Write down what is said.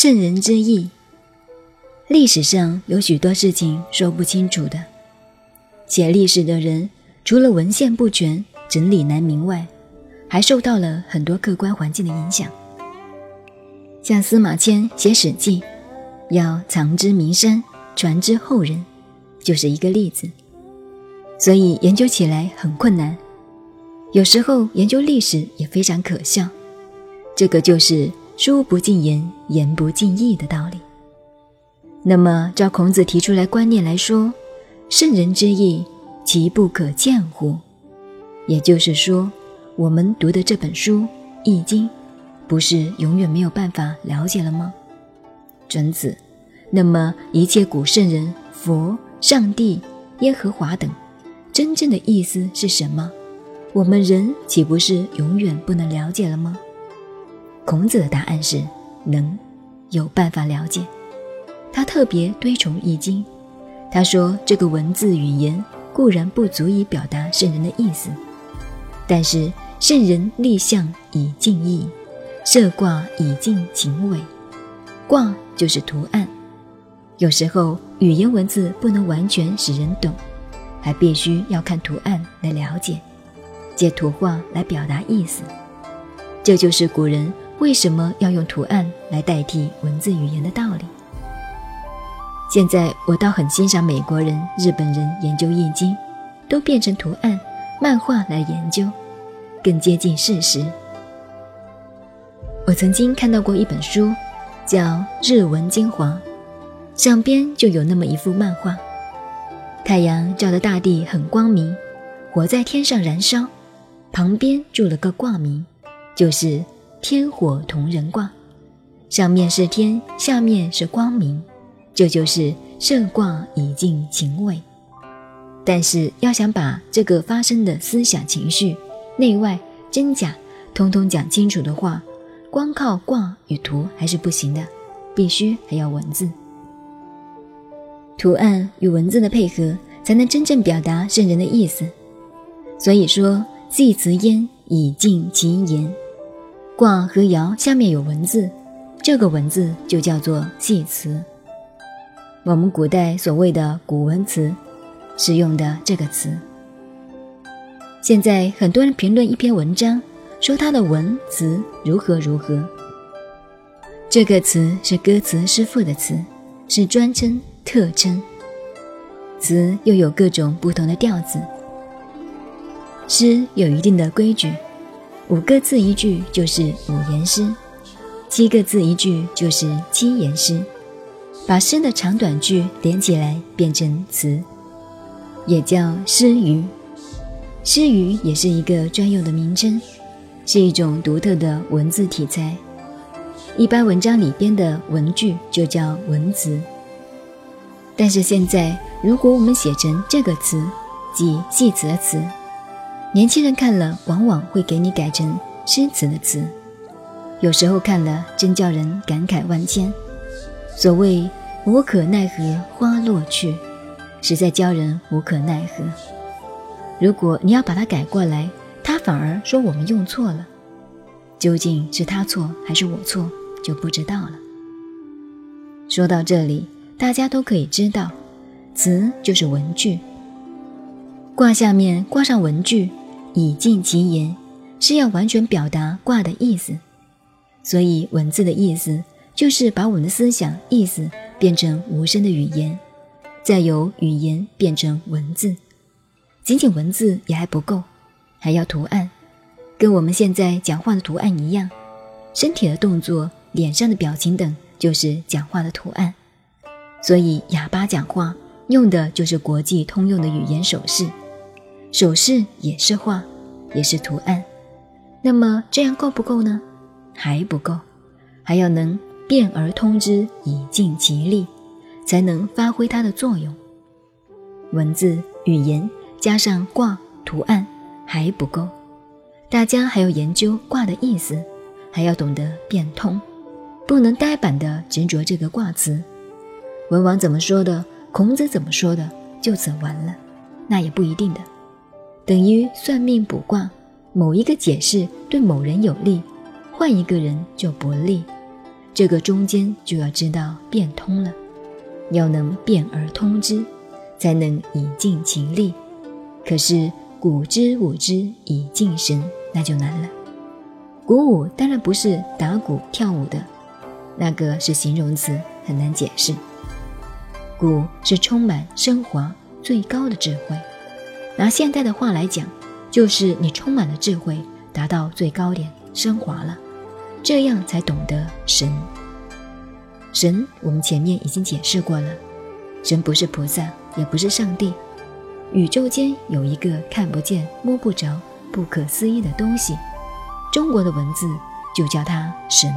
圣人之意，历史上有许多事情说不清楚的。写历史的人除了文献不全、整理难明外，还受到了很多客观环境的影响。像司马迁写《史记》，要藏之名山，传之后人，就是一个例子。所以研究起来很困难，有时候研究历史也非常可笑。这个就是书不尽言，言不尽意的道理。那么照孔子提出来观念来说，圣人之意，其不可见乎？也就是说，我们读的这本书《易经》，不是永远没有办法了解了吗？准子，那么一切古圣人、佛、上帝、耶和华等，真正的意思是什么？我们人岂不是永远不能了解了吗？孔子的答案是能，有办法了解。他特别推崇《易经》。他说：“这个文字语言固然不足以表达圣人的意思，但是圣人立象以尽意，设卦以尽情伪。卦就是图案，有时候语言文字不能完全使人懂，还必须要看图案来了解，借图画来表达意思。这就是古人为什么要用图案来代替文字语言的道理。”现在我倒很欣赏美国人、日本人研究易经，都变成图案、漫画来研究，更接近事实。我曾经看到过一本书，叫《日文精华》，上边就有那么一幅漫画：太阳照得大地很光明，火在天上燃烧，旁边住了个挂名，就是天火同人卦，上面是天，下面是光明。这就是设卦以尽情味，但是要想把这个发生的思想情绪、内外真假，通通讲清楚的话，光靠卦与图还是不行的，必须还要文字。图案与文字的配合，才能真正表达圣人的意思。所以说，祭辞焉以尽其言。卦和爻下面有文字，这个文字就叫做祭辞。我们古代所谓的古文词，使用的这个词。现在很多人评论一篇文章，说它的文词如何如何。这个词是歌词师傅的词，是专称特称。词又有各种不同的调子。诗有一定的规矩，五个字一句就是五言诗，七个字一句就是七言诗。把诗的长短句连起来变成词，也叫诗语。诗语也是一个专用的名称，是一种独特的文字题材。一般文章里边的文句就叫文词。但是现在，如果我们写成这个词，即戏词的词，年轻人看了往往会给你改成诗词的词，有时候看了真叫人感慨万千。所谓无可奈何花落去，实在教人无可奈何。如果你要把它改过来，他反而说我们用错了，究竟是他错还是我错，就不知道了。说到这里，大家都可以知道，词就是文句，卦下面挂上文句，以尽其言，是要完全表达卦的意思。所以文字的意思。就是把我们的思想意思变成无声的语言，再由语言变成文字。仅仅文字也还不够，还要图案，跟我们现在讲话的图案一样。身体的动作、脸上的表情等，就是讲话的图案。所以哑巴讲话用的就是国际通用的语言手势，手势也是画，也是图案。那么这样够不够呢？还不够，还要能。变而通之，以尽其力，才能发挥它的作用。文字语言加上卦图案还不够，大家还要研究卦的意思，还要懂得变通，不能呆板的执着这个卦词。文王怎么说的，孔子怎么说的，就此完了，那也不一定的。等于算命卜卦，某一个解释对某人有利，换一个人就不利。这个中间就要知道变通了，要能变而通之，才能以尽其力。可是古之舞之以尽神，那就难了。鼓舞当然不是打鼓跳舞的，那个是形容词，很难解释。鼓是充满升华、最高的智慧。拿现代的话来讲，就是你充满了智慧，达到最高点，升华了。这样才懂得神。神，我们前面已经解释过了，神不是菩萨，也不是上帝。宇宙间有一个看不见、摸不着、不可思议的东西，中国的文字就叫它神。